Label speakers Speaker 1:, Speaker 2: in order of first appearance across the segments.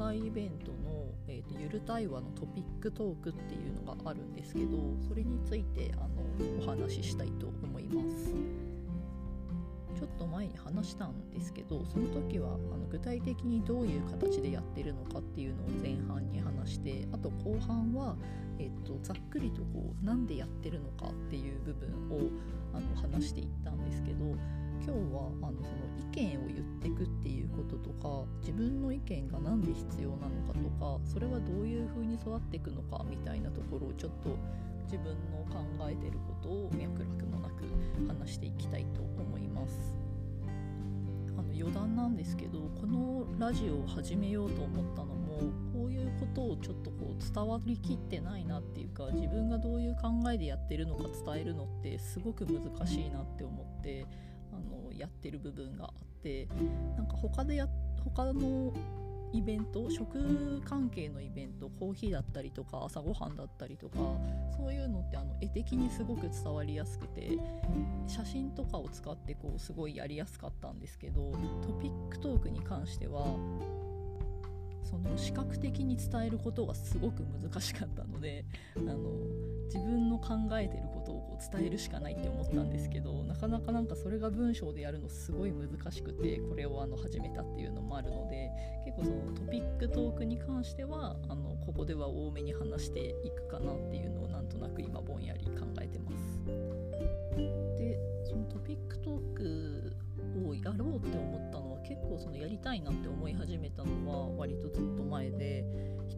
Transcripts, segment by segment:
Speaker 1: 催イベントの、えーと、ゆる対話のトピックトークっていうのがあるんですけどそれについてあのお話ししたいと思います。ちょっと前に話したんですけどその時はあの具体的にどういう形でやってるのかっていうのを前半に話してあと後半は、えっと、ざっくりとこうなんでやってるのかっていう部分をあの話していったんですけど今日はあのその意見を言っていくっていうこととか自分の意見が何で必要なのかとかそれはどういうふうに育っていくのかみたいなところをちょっと自分の考えてることを脈絡もなく話していきたいと思います。あの余談なんですけどこのラジオを始めようと思ったのもこういうことをちょっとこう伝わりきってないなっていうか自分がどういう考えでやってるのか伝えるのってすごく難しいなって思ってあのやってる部分があってなんか他でや他のイベント食関係のイベントコーヒーだったりとか朝ごはんだったりとかそういうのってあの絵的にすごく伝わりやすくて写真とかを使ってこうすごいやりやすかったんですけどトピックトークに関してはその視覚的に伝えることがすごく難しかったのであの自分の考えてる伝えるしかないって思ったんですけどなかなかなんかそれが文章でやるのすごい難しくてこれをあの始めたっていうのもあるので結構そのトピックトークに関してはあのここでは多めに話していくかなっていうのをなんとなく今ぼんやり考えてます。でそのトピックトークをやろうって思ったのは結構そのやりたいなって思い始めたのは割とずっと前で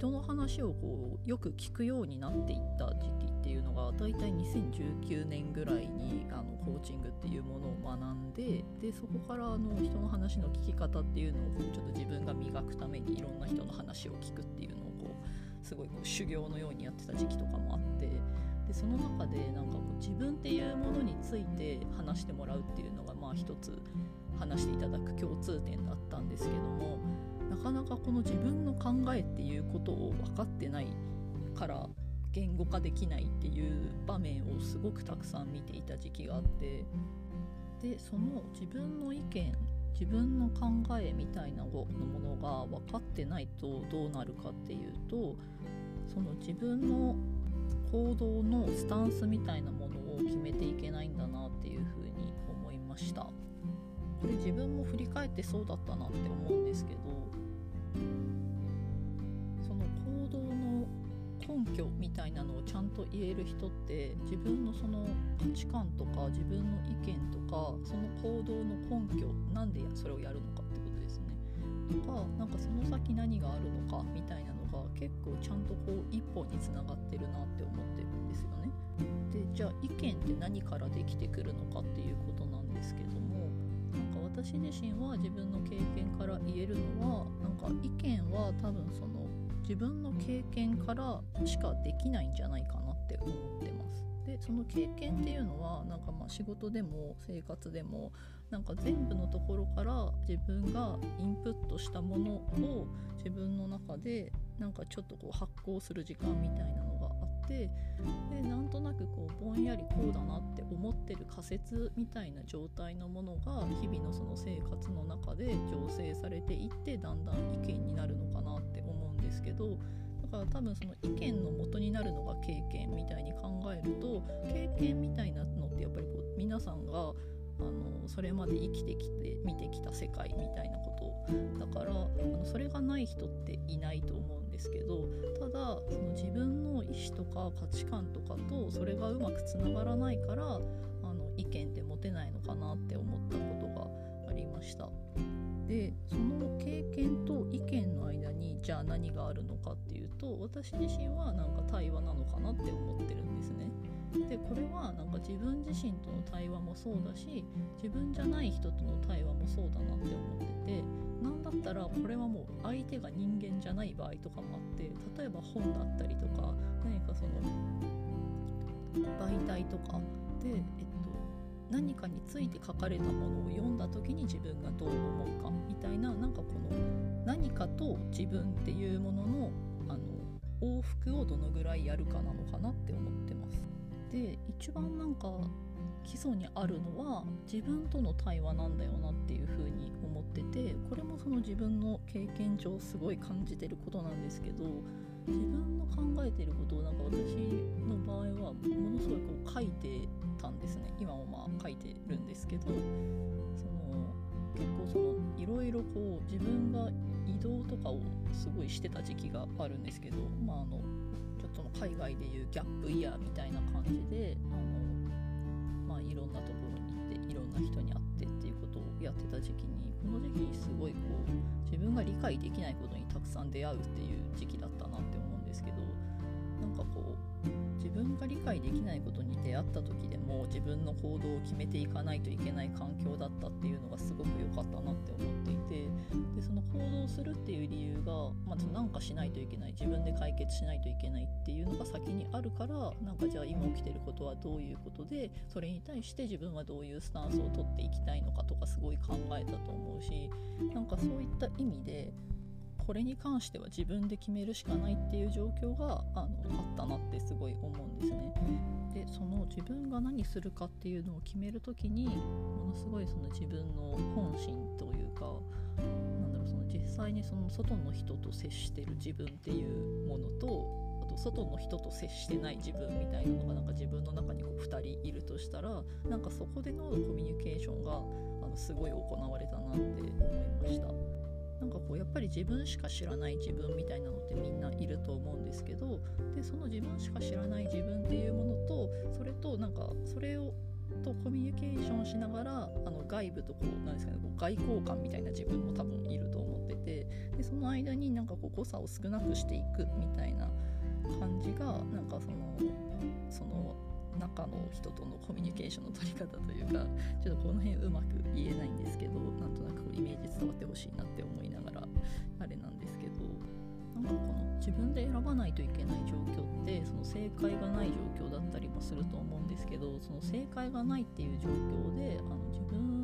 Speaker 1: 人の話をこうよく聞くようになっていった時期っていうのが大体2019年ぐらいにあのコーチングっていうものを学んででそこからあの人の話の聞き方っていうのをこうちょっと自分が磨くためにいろんな人の話を聞くっていうのをこうすごいこう修行のようにやってた時期とかもあってでその中でなんかこう自分っていうものについて話してもらうっていうのがまあ一つ話していただく共通点だったんですけどもなかなかこの自分の考えっていうことを分かってないから言語化できないっていう場面をすごくたくさん見ていた時期があってでその自分の意見自分の考えみたいなものが分かってないとどうなるかっていうとその自分の行動のスタンスみたいなものを決めていけないんだなっていうふうに思いました。これ自分も振り返ってそうだったなって思うんですけどその行動の根拠みたいなのをちゃんと言える人って自分のその価値観とか自分の意見とかその行動の根拠なんでそれをやるのかってことですねとかなんかその先何があるのかみたいなのが結構ちゃんとこう一歩につながってるなって思ってるんですよね。でじゃあ意見って何からできてくるのかっていうことなんですけどもなんか私自身は自分の経験から言えるのはなんか意見は多分その自分の経験からしかできないんじゃないかなって思ってます。でその経験っていうのはなんかまあ仕事でも生活でもなんか全部のところから自分がインプットしたものを自分の中でなんかちょっとこう発行する時間みたいなのってでなんとなくこうぼんやりこうだなって思ってる仮説みたいな状態のものが日々のその生活の中で醸成されていってだんだん意見になるのかなって思うんですけどだから多分その意見の元になるのが経験みたいに考えると経験みたいなのってやっぱりこう皆さんがあのそれまで生きてきて見てきた世界みたいなことだからあのそれがない人っていないと思うですけどただその自分の意思とか価値観とかとそれがうまくつながらないからあの意見って持てないのかなって思ったことがありました。でその経験と意見の間にじゃあ何があるのかっていうと私自身はなんか対話なのかなって思ってるんですね。でこれはなんか自分自身との対話もそうだし自分じゃない人との対話もそうだなって思っててたらこれはもう相手が人間じゃない場合とかもあって例えば本だったりとか何かその媒体とかで、えっと、何かについて書かれたものを読んだ時に自分がどう思うかみたいななんかこの何かと自分っていうもののあの往復をどのぐらいやるかなのかなって思ってます。で一番なんか基礎にあるのは自分との対話なんだよなっていうふうに思っててこれもその自分の経験上すごい感じてることなんですけど自分の考えてることをなんか私の場合はものすごいこう書いてたんですね。今もまあ書いてるんですけどその結構そのいろいろこう自分が移動とかをすごいしてた時期があるんですけどまああのその海外でいうギャップイヤーみたいな感じであのまあいろんなところに行っていろんな人に会ってっていうことをやってた時期にこの時期にすごいこう自分が理解できないことにたくさん出会うっていう時期だったなって思ですけどなんかこう自分が理解できないことに出会った時でも自分の行動を決めていかないといけない環境だったっていうのがすごく良かったなって思っていてでその行動するっていう理由が、まあ、なんかしないといけない自分で解決しないといけないっていうのが先にあるからなんかじゃあ今起きてることはどういうことでそれに対して自分はどういうスタンスを取っていきたいのかとかすごい考えたと思うしなんかそういった意味でこれに関しては自分で決めるしかないっていう状況があのあったなってすごい思うんですね。でその自分が何するかっていうのを決める時にものすごいその自分の本心というかなんだろうその実際にその外の人と接してる自分っていうものとあと外の人と接してない自分みたいなのがなんか自分の中にこう2人いるとしたらなんかそこでのコミュニケーションがあのすごい行われたなって思いました。なんかこうやっぱり自分しか知らない自分みたいなのってみんないると思うんですけどでその自分しか知らない自分っていうものとそれとなんかそれをとコミュニケーションしながらあの外部とこうなんですかねこう外交官みたいな自分も多分いると思っててでその間になんかこう誤差を少なくしていくみたいな感じがなんかそのその中の人とのコミュニケーションの取り方というかちょっとこの辺うまく言えないんですけどなんとなくイメージ伝わってほしいなって思いながらあれなんですけどなんかこの自分で選ばないといけない状況ってその正解がない状況だったりもすると思うんですけどその正解がないっていう状況であの自分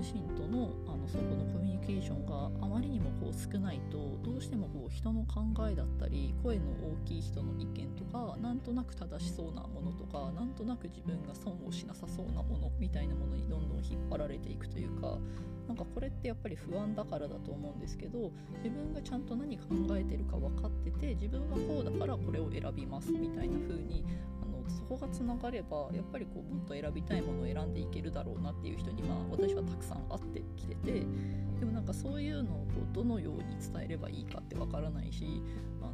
Speaker 1: 自身とのあのそこのコミュニケーションがあまりにもこう少ないとどうしてもこう人の考えだったり声の大きい人の意見とかなんとなく正しそうなものとかなんとなく自分が損をしなさそうなものみたいなものにどんどん引っ張られていくというかなんかこれってやっぱり不安だからだと思うんですけど自分がちゃんと何考えてるか分かってて自分はこうだからこれを選びますみたいな風にそこがつながればやっぱりこうもっと選びたいものを選んでいけるだろうなっていう人にまあ私はたくさん会ってきててでもなんかそういうのをこうどのように伝えればいいかってわからないしあの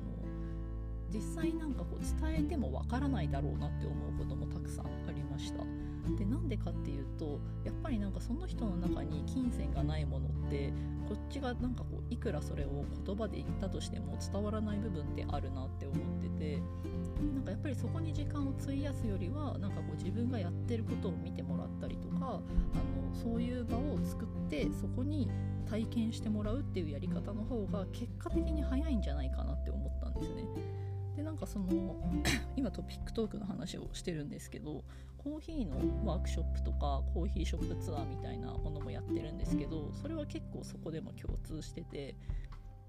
Speaker 1: 実際なんかこう伝えてもわからないだろうなって思うこともたくさんありました。でなんでかっていうとやっぱりなんかその人の中に金銭がないものってこっちがなんかこういくらそれを言葉で言ったとしても伝わらない部分ってあるなって思っててなんかやっぱりそこに時間を費やすよりはなんかこう自分がやってることを見てもらったりとかあそういう場を作ってそこに体験してもらうっていうやり方の方が結果的に早いんじゃないかなって思ったんですね。でなんかその 今トピックトークの話をしてるんですけどコーヒーのワークショップとかコーヒーショップツアーみたいなものもやってるんですけどそれは結構そこでも共通してて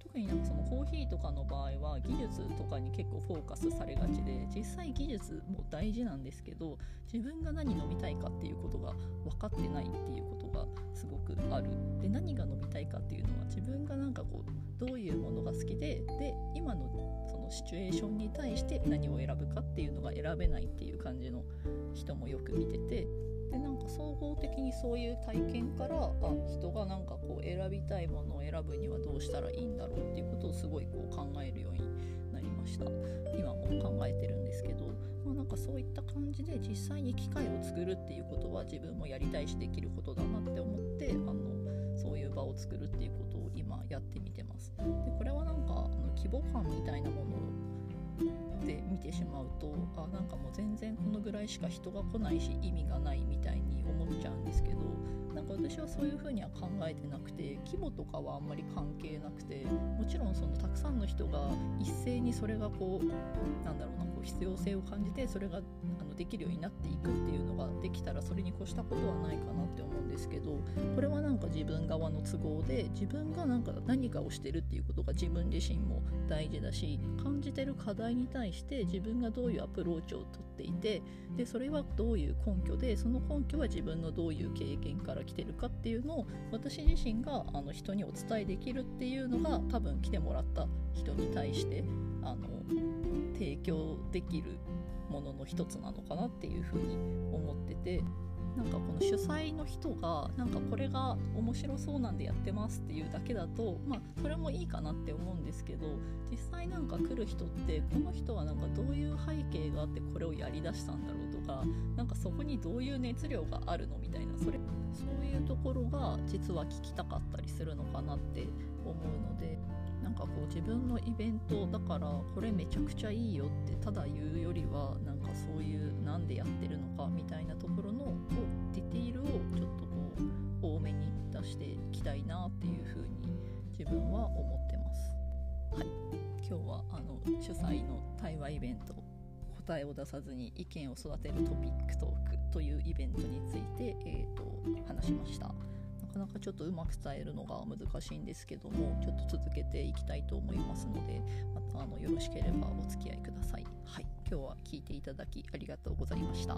Speaker 1: 特になんかそのコーヒーとかの場合は技術とかに結構フォーカスされがちで実際技術も大事なんですけど自分が何飲みたいかっていうことが分かってないっていうことがすごくある。で何が飲みたいかっていうのは自分がなんかこうどういうものが好きでで今のそのシチュエーションに対して何を選ぶかっていうのが選べないっていう感じの人もよく見ててでなんか総合的にそういう体験からあ人がなんかこう選びたいものを選ぶにはどうしたらいいんだろうっていうことをすごいこう考えるようになりました。今も考えてるんですけど、まあ、なんかそういった感じで実際に機械を作るっていうことは自分もやりたいしできることだなって思ってあのそういう場を作るっていうことを今やってみてます。でこれはなんかあの規模感みたいなものをで見てしまうとあなんかもう全然このぐらいしか人が来ないし意味がないみたいに思っちゃうんですけどなんか私はそういうふうには考えてなくて規模とかはあんまり関係なくてもちろんそのたくさんの人が一斉にそれがこうなんだろうなこう必要性を感じてそれがあのできるようになっていくっていうのができたらそれに越したことはないかなって思うんですけどこれはなんか自分側の都合で自分がなんか何かをしてるっていうことが自分自身も大事だし感じてる課題に対して自分がどういうアプローチをとっていてでそれはどういう根拠でその根拠は自分のどういう経験から来てるかっていうのを私自身があの人にお伝えできるっていうのが多分来てもらった人に対してあの提供できるものの一つなのかなっていうふうに思っててなんかこの主催の人がなんかこれが面白そうなんでやってますっていうだけだとまあそれもいいかなって思うんですけど実際なんか来る人ってこの人はなんかどういう背景があってこれをやりだしたんだろうとかなんかそこにどういう熱量があるのみたいなそれそういうところが実は聞きたかったりするのかなって思うので。自分のイベントだからこれめちゃくちゃいいよってただ言うよりはなんかそういうなんでやってるのかみたいなところのディティールをちょっとこう多めに出していきたいなっていうふうに自分は思ってます。はい、今日はあの主催の対話イベント答えを出さずに意見を育てるトピックトークというイベントについて、えーと話しました。かなかちょっとうまく伝えるのが難しいんですけどもちょっと続けていきたいと思いますのでまたあのよろしければお付き合いください。はい、今日は聞いていただきありがとうございました。